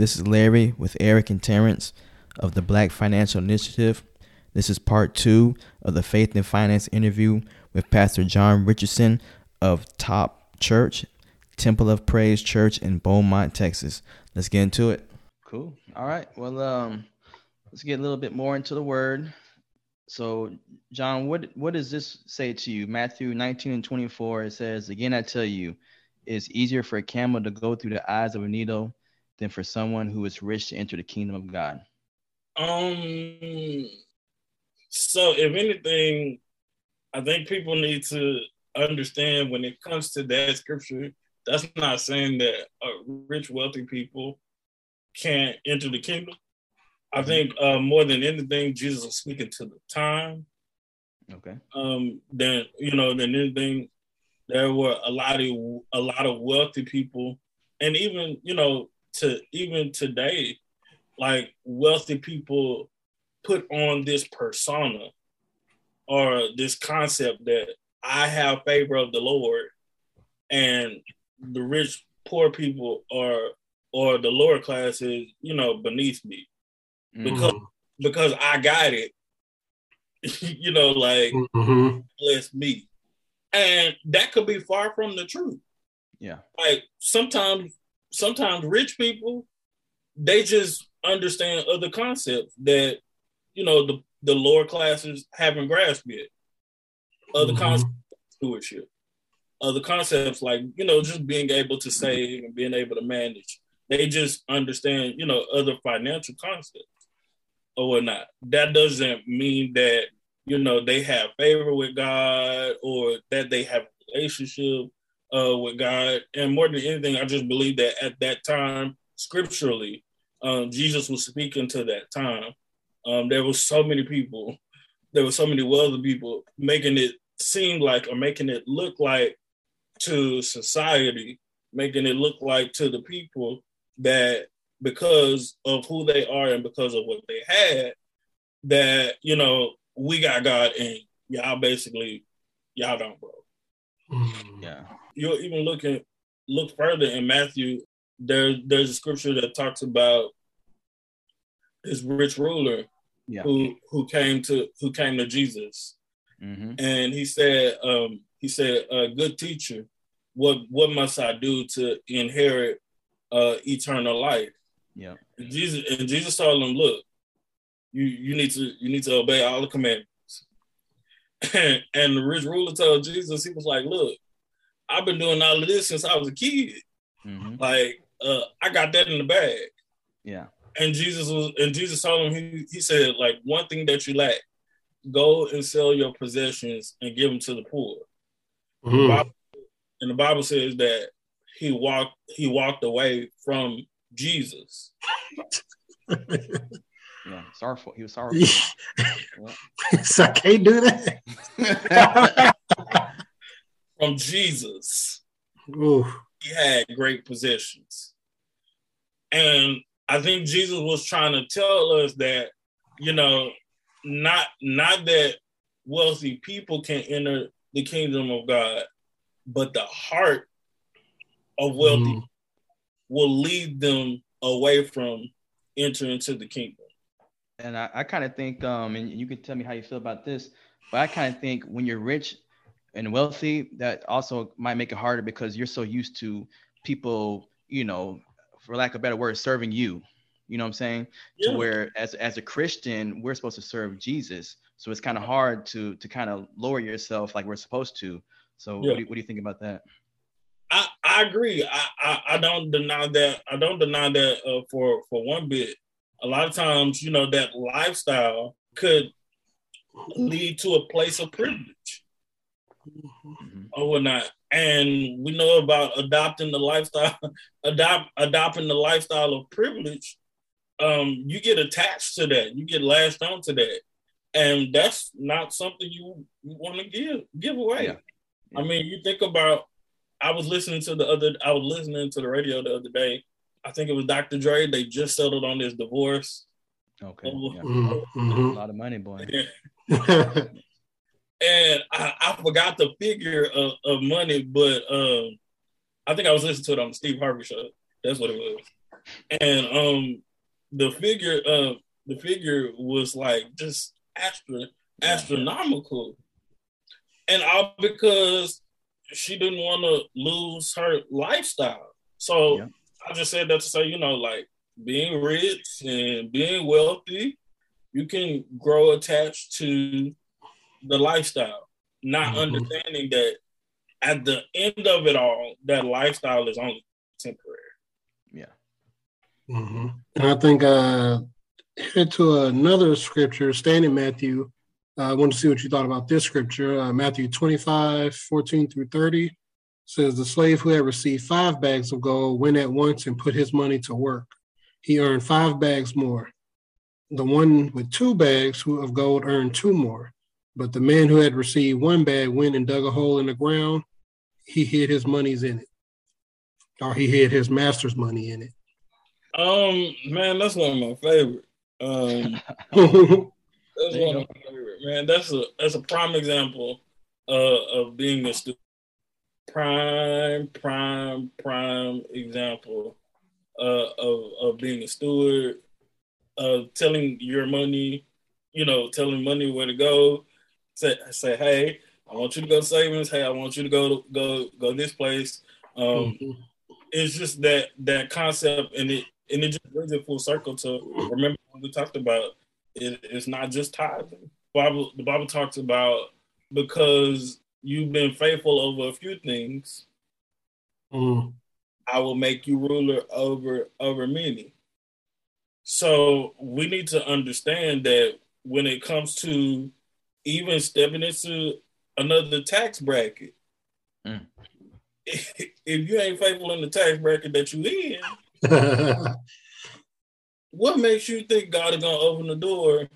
This is Larry with Eric and Terrence of the Black Financial Initiative. This is part two of the Faith and Finance interview with Pastor John Richardson of Top Church, Temple of Praise Church in Beaumont, Texas. Let's get into it. Cool. All right. Well, um, let's get a little bit more into the word. So, John, what what does this say to you? Matthew 19 and 24, it says, Again, I tell you, it's easier for a camel to go through the eyes of a needle than for someone who is rich to enter the kingdom of God? Um. So, if anything, I think people need to understand when it comes to that scripture, that's not saying that uh, rich, wealthy people can't enter the kingdom. I mm-hmm. think uh, more than anything, Jesus was speaking to the time. Okay. Um. Then you know, than anything, there were a lot of a lot of wealthy people, and even you know, to even today, like wealthy people put on this persona or this concept that I have favor of the Lord and the rich poor people are or the lower class is, you know, beneath me. Mm-hmm. Because because I got it. you know, like mm-hmm. bless me. And that could be far from the truth. Yeah. Like sometimes sometimes rich people, they just understand other concepts that you know the the lower classes haven't grasped yet. Other mm-hmm. concepts stewardship, other concepts like you know just being able to save and being able to manage. They just understand you know other financial concepts or whatnot. That doesn't mean that you know they have favor with God or that they have a relationship uh, with God. And more than anything, I just believe that at that time, scripturally, um, Jesus was speaking to that time. Um, there was so many people, there were so many wealthy people making it seem like or making it look like to society, making it look like to the people that because of who they are and because of what they had, that you know we got God and y'all basically y'all don't, bro. Yeah you'll even look at look further in Matthew. There, there's a scripture that talks about this rich ruler yeah. who who came to who came to Jesus, mm-hmm. and he said, um, he said, "A good teacher, what what must I do to inherit uh, eternal life?" Yeah, and Jesus and Jesus told him, "Look, you you need to you need to obey all the commandments." and, and the rich ruler told Jesus, he was like, "Look, I've been doing all of this since I was a kid. Mm-hmm. Like uh, I got that in the bag. Yeah. And Jesus was, and Jesus told him, he, he said, like one thing that you lack, go and sell your possessions and give them to the poor. Mm-hmm. The Bible, and the Bible says that he walked, he walked away from Jesus. yeah, sorrowful. He was sorrowful. Yeah. so I can't do that. from Jesus, Ooh. he had great possessions. And I think Jesus was trying to tell us that, you know, not not that wealthy people can enter the kingdom of God, but the heart of wealthy mm. will lead them away from entering into the kingdom. And I, I kind of think, um, and you can tell me how you feel about this, but I kind of think when you're rich, and wealthy, that also might make it harder because you're so used to people, you know, for lack of a better word, serving you. You know what I'm saying? Yeah. To where as as a Christian, we're supposed to serve Jesus. So it's kind of hard to to kind of lower yourself like we're supposed to. So yeah. what, do you, what do you think about that? I, I agree. I, I, I don't deny that. I don't deny that uh, for for one bit. A lot of times, you know, that lifestyle could lead to a place of privilege mm-hmm. or whatnot. And we know about adopting the lifestyle, adopt adopting the lifestyle of privilege. Um, you get attached to that, you get lashed onto that, and that's not something you, you want to give give away. Yeah. Yeah. I mean, you think about. I was listening to the other. I was listening to the radio the other day. I think it was Dr. Dre. They just settled on this divorce. Okay. Oh, yeah. mm-hmm. A lot of money, boy. and I, I, forgot the figure of, of money, but um, I think I was listening to it on the Steve Harvey show. That's what it was. and um, the figure, uh, the figure was like just astro- astronomical, and all because she didn't want to lose her lifestyle. So Yeah. I just said that to say, you know, like being rich and being wealthy, you can grow attached to the lifestyle, not Mhm. understanding that at the end of it all, that lifestyle is only temporary. Yeah. hmm And I think uh head to another scripture, staying in Matthew. Uh, I want to see what you thought about this scripture. Uh, Matthew 25, 14 through 30 says, The slave who had received five bags of gold went at once and put his money to work. He earned five bags more. The one with two bags of gold earned two more. But the man who had received one bag went and dug a hole in the ground. He hid his monies in it, or he hid his master's money in it. Um, man, that's one of my favorite. Um, that's one of my favorite, man. That's a that's a prime example uh, of being a student. Prime, prime, prime example uh, of of being a steward, of telling your money, you know, telling money where to go. Say, say, hey, I want you to go to savings. Hey, I want you to go to, go go this place. Um, Mhm. it's just that that concept and it and it just brings it full circle to remember what we talked about it, it's not just tithing bible the bible talks about because you've been faithful over a few things Mm. i will make you ruler over over many so we need to understand that when it comes to even stepping into another tax bracket Mm. if you ain't faithful in the tax bracket that you in what makes you think God is gonna open the door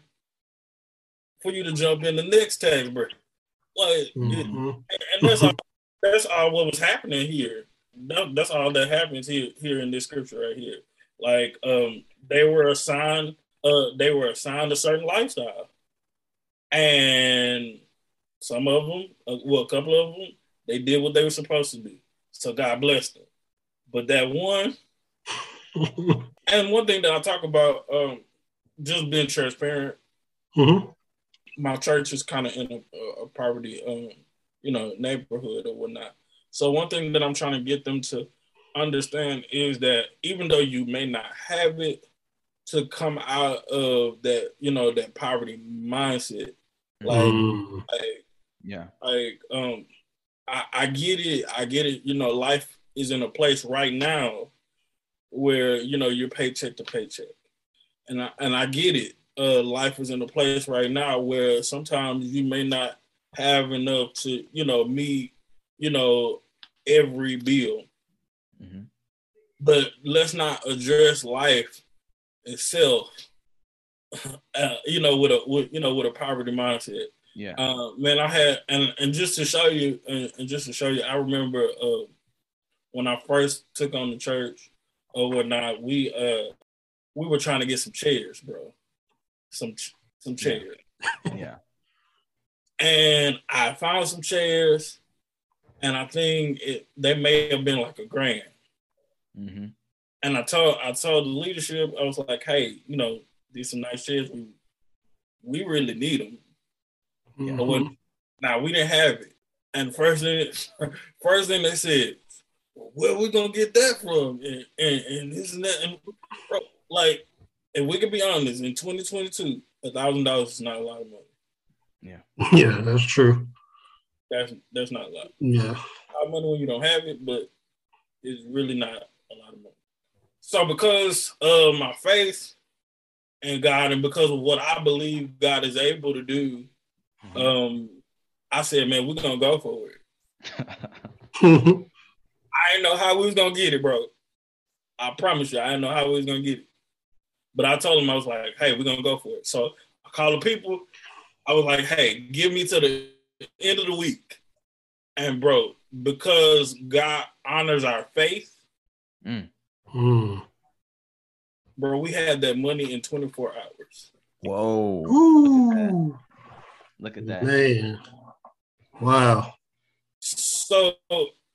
for you to jump in the next tax bracket? Like, Mhm. and that's all. That's all what was happening here. That- that's all that happens here here in this scripture right here. Like, um, they were assigned. Uh, they were assigned a certain lifestyle, and some of them, uh, well, a couple of them, they did what they were supposed to do. So God blessed them. But that one, and one thing that I talk about, um, just being transparent. Mhm. My church is kind of in a, a poverty, um, you know, neighborhood or whatnot. So one thing that I'm trying to get them to understand is that even though you may not have it, to come out of that, you know, that poverty mindset, like, Mm. like Yeah. like um I, I get it i get it you know life is in a place right now where you know you're paycheck to paycheck and i and i get it uh life is in a place right now where sometimes you may not have enough to you know meet you know every bill Mhm. but let's not address life itself uh, you know with a with, you know with a poverty mindset Yeah. uh, man, I had and and just to show you and, and just to show you, I remember uh, when I first took on the church or whatnot, we uh we were trying to get some chairs, bro, some some chairs, Yeah. and I found some chairs, and I think it they may have been like a grand. hmm And I told I told the leadership, I was like, hey, you know, these some nice chairs. We we really need them. Mhm. But when, now we didn't have it, and first thing, first thing they said, "Where we gonna get that from?" And and, and this and that, and bro, like, if we can be honest, in 2022, a thousand dollars is not a lot of money. Yeah, Yeah, that's true. That's that's not a lot. Yeah. A lot of money when you don't have it, but it's really not a lot of money. So because of my faith in God, and because of what I believe God is able to do, Mm-hmm. um, I said, "Man, we're gonna go for it." I didn't know how we was gonna get it, bro. I promise you, I didn't know how we was gonna get it. But I told him I was like, "Hey, we're gonna go for it." So I called the people. I was like, "Hey, give me to the end of the week." And bro, because God honors our faith, Mm. Bro, we had that money in 24 hours. Whoa. Ooh, Look at that. man. Wow. So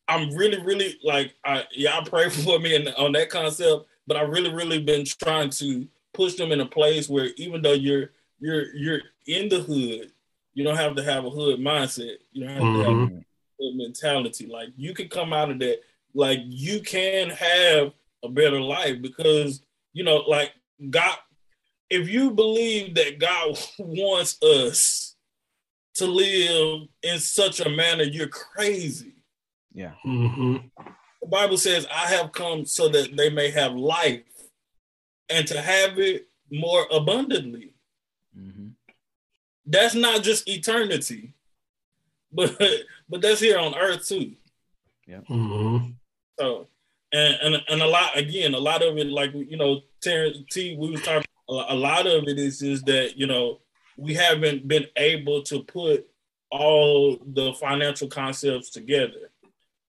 I'm really, really like, I, y'all pray for me and on that concept but I really, really been trying to push them in a place where even though you're you're you're in the hood, you don't have to have a hood mindset. You don't have mm-hmm. to have mm-hmm. a hood mentality. Like you can come out of that, like you can have a better life because you know, like God. If you believe that God wants us to live in such a manner, you're crazy. Yeah. Mm-hmm. The Bible says, I have come so that they may have life and to have it more abundantly. Mm-hmm. That's not just eternity, but but that's here on earth too. Yeah. Mm-hmm. So and, and and a lot again, a lot of it, like you know, Terrence T, we was talking. A lot of it is is that you know we haven't been able to put all the financial concepts together.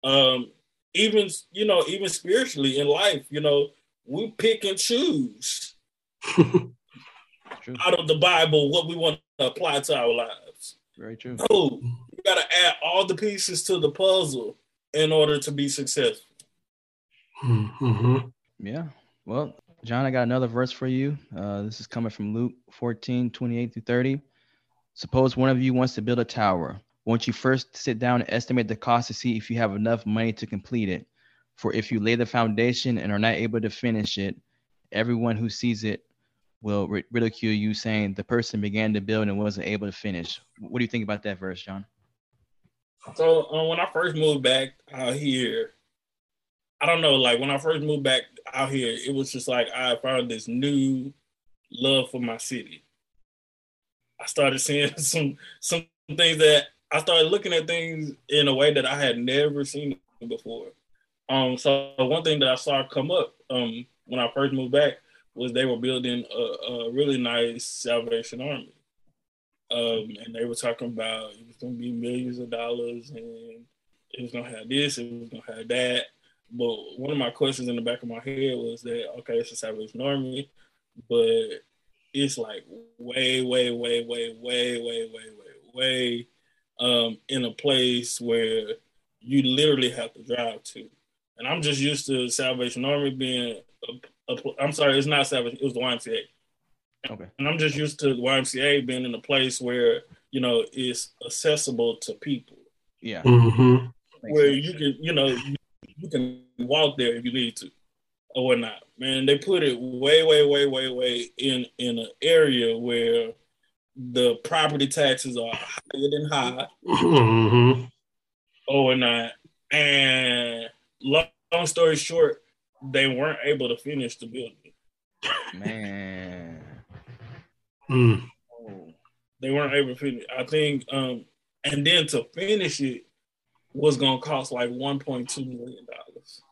Um, even you know, even spiritually in life, you know, we pick and choose out of the Bible what we want to apply to our lives. Very true. No, you got to add all the pieces to the puzzle in order to be successful. Mm-hmm. Yeah. Well, John, I got another verse for you. Uh, this is coming from Luke 14, 28 through 30. Suppose one of you wants to build a tower. Won't you first sit down and estimate the cost to see if you have enough money to complete it? For if you lay the foundation and are not able to finish it, everyone who sees it will ridicule you, saying the person began to build and wasn't able to finish. What do you think about that verse, John? So um, when I first moved back out here, I don't know, like when I first moved back out here, it was just like I found this new love for my city. I started seeing some some things that I started looking at things in a way that I had never seen before. Um, so one thing that I saw come up um, when I first moved back was they were building a, a really nice Salvation Army, um, and they were talking about it was going to be millions of dollars, and it was going to have this, it was going to have that. But one of my questions in the back of my head was that okay, it's a Salvation Army, but it's like way, way, way, way, way, way, way, way, way um, in a place where you literally have to drive to. And I'm just used to Salvation Army being, a, a, I'm sorry, it's not Salvation, it was the YMCA. Okay. And I'm just used to the YMCA being in a place where, you know, it's accessible to people. Yeah. Mm-hmm. Where you can, you know, you, you can walk there if you need to or whatnot. Man, they put it way, way, way, way, way in in an area where the property taxes are higher than high mm-hmm. or whatnot. And long, long story short, they weren't able to finish the building. Man. Mm. They weren't able to finish. I think um and then to finish it was gonna cost like one point two million dollars.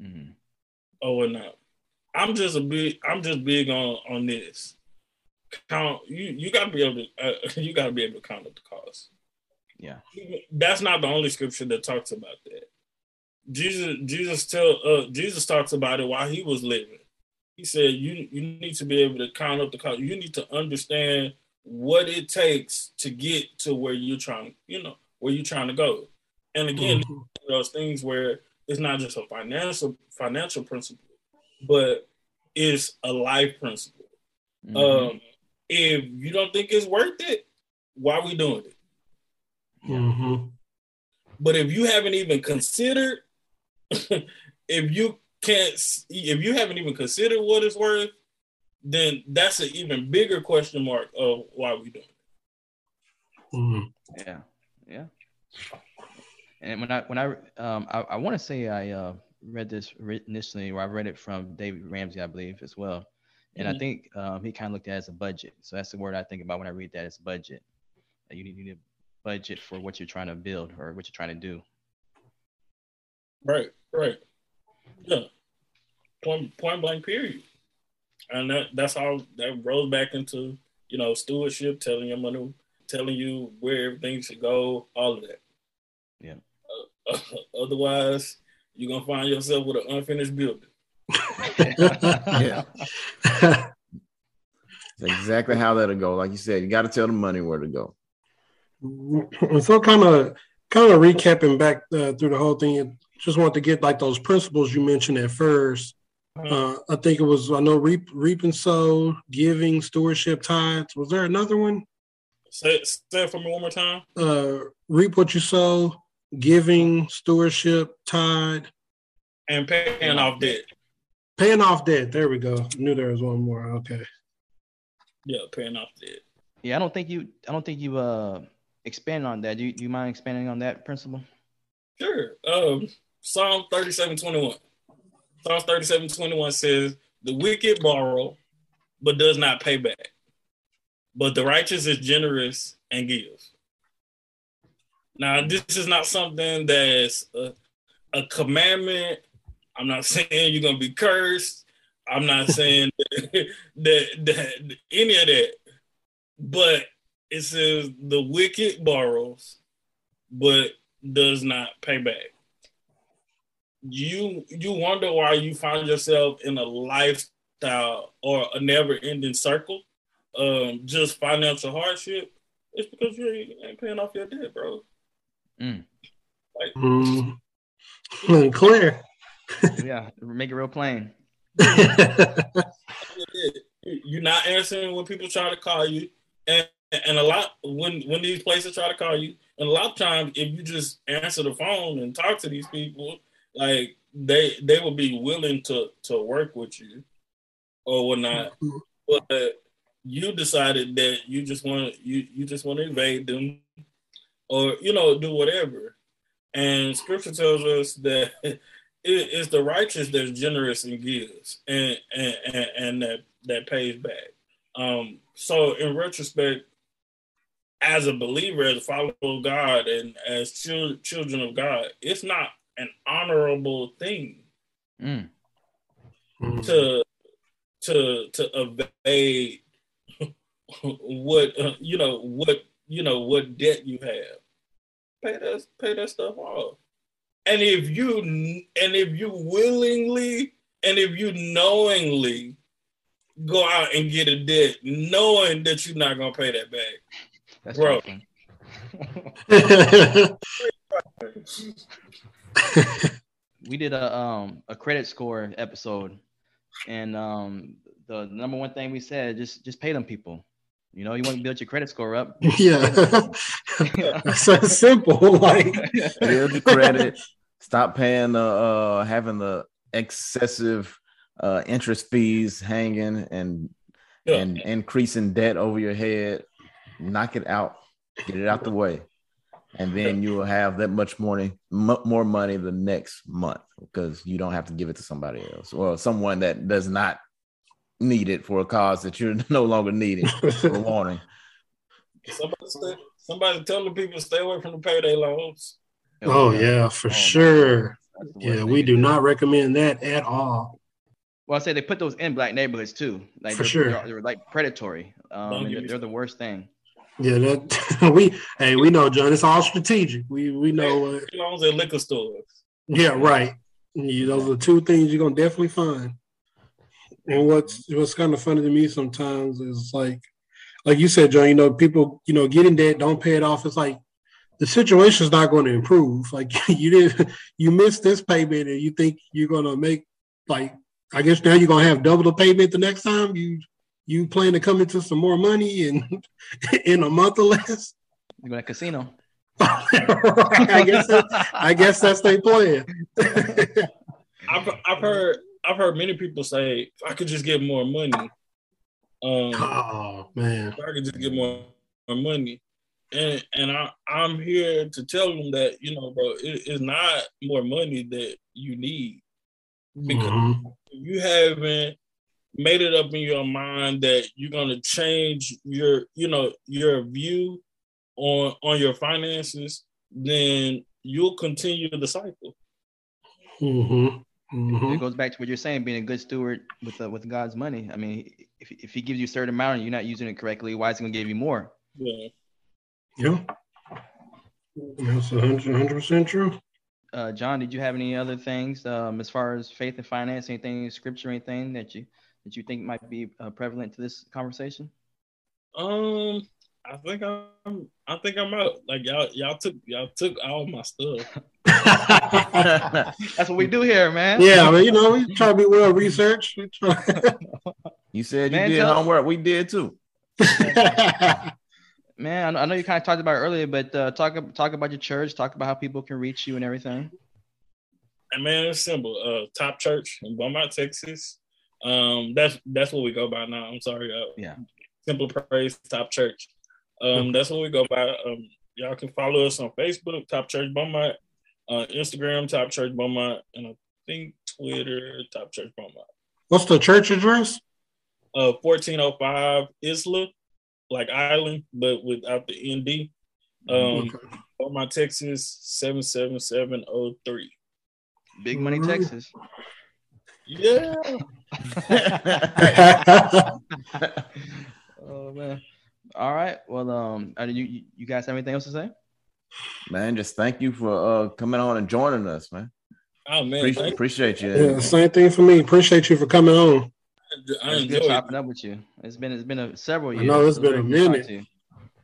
Mm-hmm. Oh, whatnot. I'm just a big. I'm just big on on this. Count. You you got to be able to. Uh, you got to be able to count up the cost. Yeah. That's not the only scripture that talks about that. Jesus Jesus tell uh, Jesus talks about it while he was living. He said you you need to be able to count up the cost. You need to understand what it takes to get to where you're trying, you know, where you're trying to go. And again, mm-hmm. those things where it's not just a financial financial principle, but it's a life principle. Mm-hmm. Um, if you don't think it's worth it, why are we doing it? Mm-hmm. But if you haven't even considered, if you can't, if you haven't even considered what it's worth, then that's an even bigger question mark of why we doing it. Mm-hmm. Yeah, yeah. And when I when I um I, I want to say I uh read this initially, or I read it from David Ramsey, I believe, as well. And mm-hmm. I think um, he kind of looked at it as a budget. So that's the word I think about when I read that. It's budget. You need, you need a budget for what you're trying to build or what you're trying to do. Right, right. Yeah. Point, point blank, period. And that that's how that rolls back into, you know, stewardship, telling your money, telling you where everything should go, all of that. Yeah. Otherwise, you're gonna find yourself with an unfinished building. yeah. That's exactly how that'll go. Like you said, you got to tell the money where to go. So, kind of, kind of recapping back uh, through the whole thing, just want to get like those principles you mentioned at first. Uh, I think it was I know reap reap and sow, giving, stewardship, tithes. Was there another one? Say, say it for me one more time. Uh, reap what you sow, giving, stewardship, tithe, And paying off debt. paying off debt. There we go. I knew there was one more. Okay. Yeah, paying off debt. Yeah, I don't think you. I don't think you uh expand on that. Do you, do you mind expanding on that principle? Sure. Um, Psalm 37 21. Psalm 37 21 says, The wicked borrow, but does not pay back. But the righteous is generous and gives. Now, this is not something that's a, a commandment. I'm not saying you're going to be cursed. I'm not saying that, that, that any of that. But it says, The wicked borrows, but does not pay back. You you wonder why you find yourself in a lifestyle or a never-ending circle, um, just financial hardship. It's because you ain't paying off your debt, bro. Mm. Like Mm. Clear. Yeah, make it real plain. you're not answering when people try to call you, and and a lot when when these places try to call you, and a lot of times if you just answer the phone and talk to these people, like they they will be willing to to work with you or whatnot, but you decided that you just want you you just want to invade them or you know do whatever, and Scripture tells us that. It is the righteous that's generous and gives, and and and, and that that pays back. Um, so in retrospect, as a believer, as a follower of God, and as chil- children of God, it's not an honorable thing Mm. to to to evade what uh, you know what you know what debt you have. Pay that pay that stuff off. And if you and if you willingly and if you knowingly go out and get a debt, knowing that you're not gonna pay that back, That's Bro. we did a um a credit score episode, and um the number one thing we said just just pay them people. You know, you want to build your credit score up. yeah. So simple. Like build your credit. Stop paying the uh having the excessive uh interest fees hanging and Yeah. and increasing debt over your head. Knock it out. Get it out the way. And then you will have that much money, m- more money the next month because you don't have to give it to somebody else or someone that does not need it for a cause that you're no longer needing or wanting. somebody stay, somebody tell the people to stay away from the payday loans. Oh yeah, for Oh, sure. Yeah, we do not recommend that at all. Well, I say they put those in black neighborhoods too. Like For they're, sure. they're, they're like predatory. Um, and they're, they're the worst thing. Yeah, that we hey, we know, John. It's all strategic. We we know. Uh, Loans at liquor stores. yeah, right. You, those are two things you're gonna definitely find. And what's what's kind of funny to me sometimes is like, like you said, John. You know, people, you know, getting debt, don't pay it off. It's like the situation's not going to improve. Like you did, you missed this payment, and you think you're gonna make like, I guess now you're gonna have double the payment the next time. You you plan to come into some more money in in a month or less. You go to casino. I guess that, I guess that's their plan. I've I've heard I've heard many people say if I could just get more money. Um, oh man. I could just get more, more money. And and I, I'm here to tell them that, you know, bro, it, it's not more money that you need. Because Mhm. you haven't made it up in your mind that you're gonna change your, you know, your view on on your finances, then you'll continue the cycle. Mhm. It goes back to what you're saying, being a good steward with uh, with God's money. I mean, if, if He gives you a certain amount and you're not using it correctly, why is He going to give you more? Yeah. Yeah. That's 100 percent true. Uh, John, did you have any other things um, as far as faith and finance, anything in scripture, anything that you that you think might be uh, prevalent to this conversation? Um, I think I'm. I think I'm out. Like y'all, y'all took y'all took all my stuff. That's what we do here, man. yeah, I mean, you know, we try to be well researched. We you said you Man, did tell- homework. We did too. Man, I know- you kind of talked about it earlier, but uh, talk talk about your church, talk about how people can reach you and everything. And man, it's simple. Uh, Top Church in Beaumont, Texas. Um, that's that's what we go by now. I'm sorry. Uh, Yeah. Temple Praise Top Church. Um, that's what we go by. Um, y'all can follow us on Facebook, Top Church Beaumont, uh, Instagram, Top Church Beaumont, and I think Twitter, Top Church Beaumont. What's the church address? Uh, 1405 Isla, like Island, but without the ND. Um, Okay. Beaumont, Texas, 77703. Big money, Alright. Texas. Yeah. Oh man. All right. Well, um, uh, you you- you guys have anything else to say? Man, just thank you for uh coming on and joining us, man. Oh man, Appreciate, thank appreciate you. yeah, same thing for me. Appreciate you for coming on. I It's good enjoy it. chopping up with you. It's been it's been a several I years. know, it's Very been a good to talk minute.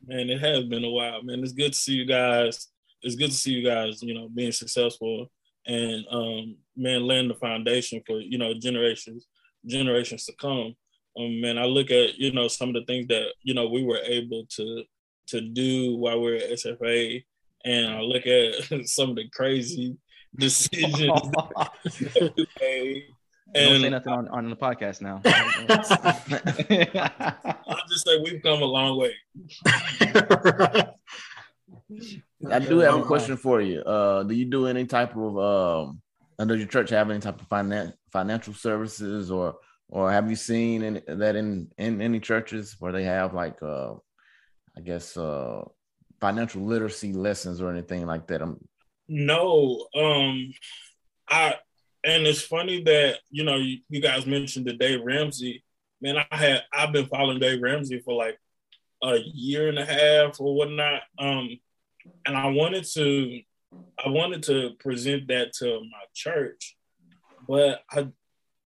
Man, it has been a while, man. It's good to see you guys. It's good to see you guys, you know, being successful and um man laying the foundation for, you know, generations, generations to come. Um man, I look at, you know, some of the things that, you know, we were able to to do while we are at SFA and I look at some of the crazy decisions that we. Don't say And nothing on, on the podcast now. I'll just say we've come a long way. I do have a Uh, question for you. Uh, do you do any type of um? and Does your church have any type of finan- financial services, or or have you seen in, that in in any churches where they have like uh, I guess uh, financial literacy lessons or anything like that? I'm No, um, I and it's funny that you know you, you guys mentioned the Dave Ramsey. Man, I had I've been following Dave Ramsey for like a year and a half or whatnot. Um, and I wanted to I wanted to present that to my church, but I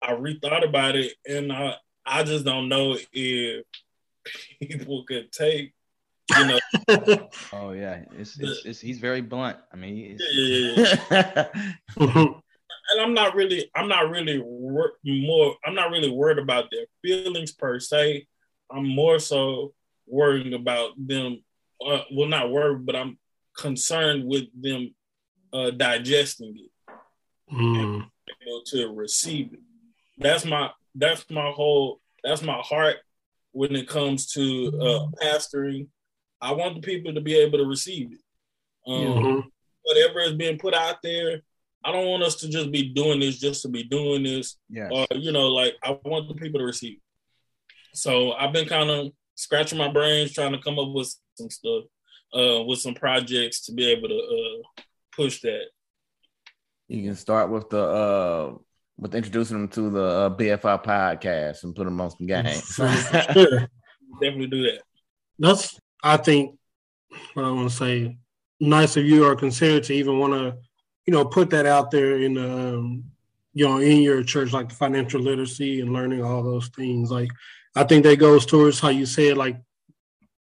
I rethought about it and I I just don't know if people could take you know oh yeah, it's, it's, it's he's very blunt. I mean, yeah, yeah, yeah. and I'm not really, I'm not really wor- more, I'm not really worried about their feelings per se. I'm more so worrying about them. Uh, well, not worried, but I'm concerned with them uh, digesting it, Mm. able to receive it. That's my, that's my whole, that's my heart when it comes to uh, pastoring. I want the people to be able to receive it. Um, Mhm. whatever is being put out there, I don't want us to just be doing this just to be doing this. yes. Or, you know, like I want the people to receive. It. So I've been kind of scratching my brains trying to come up with some stuff, uh, with some projects to be able to uh push that. you can start with the uh with introducing them to the uh, BFI podcast and put them on some games. Sure. Definitely do that. That's I think what I want to say. Nice of you or considered to even want to, you know, put that out there in um, you know, in your church, like the financial literacy and learning all those things. Like I think that goes towards how you said, like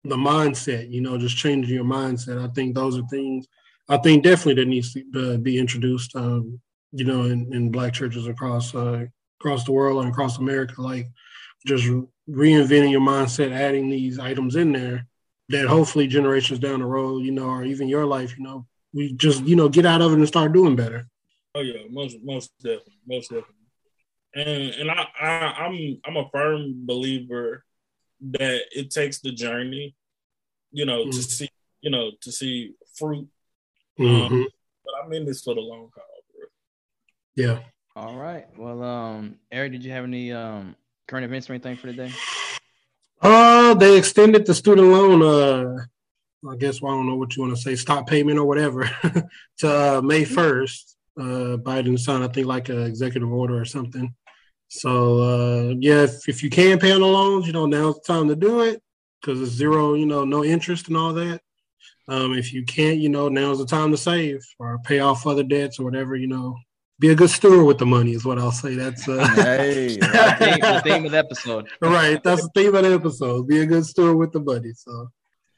the mindset. You know, just changing your mindset. I think those are things. I think definitely that needs to uh, be introduced. Um, you know, in, in black churches across uh, across the world and across America, like just reinventing your mindset, adding these items in there that hopefully generations down the road, you know, or even your life, you know, we just, you know, get out of it and start doing better. Oh yeah, most most definitely, most definitely. And and I, I I'm I'm a firm believer that it takes the journey, you know, to Mhm. see you know to see fruit. Mhm. But I'm in this for the long haul, bro. Yeah. All right. Well, um, Eric, did you have any um current events or anything for today? Uh, they extended the student loan. Uh, I guess well, I don't know what you want to say, stop payment or whatever, to uh, May first. Uh, Biden signed, I think, like an executive order or something. So uh, yeah, if, if you can pay on the loans, you know, now's the time to do it because it's zero, you know, no interest and all that. Um, if you can't, you know, now's the time to save or pay off other debts or whatever. You know, be a good steward with the money is what I'll say. That's uh, hey, The theme, the theme of the episode. right. That's the theme of the episode. Be a good steward with the money. So.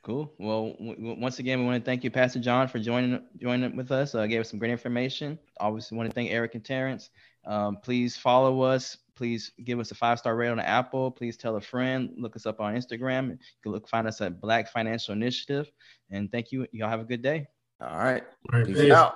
Cool. Well, w- once again, we want to thank you, Pastor John, for joining joining with us. Uh, gave us some great information. Obviously, want to thank Eric and Terrence. Um, please follow us. Please give us a five star rating on Apple. Please tell a friend. Look us up on Instagram. You can look find us at Black Financial Initiative. And thank you. Y'all have a good day. All right. All right, Peace peace. out.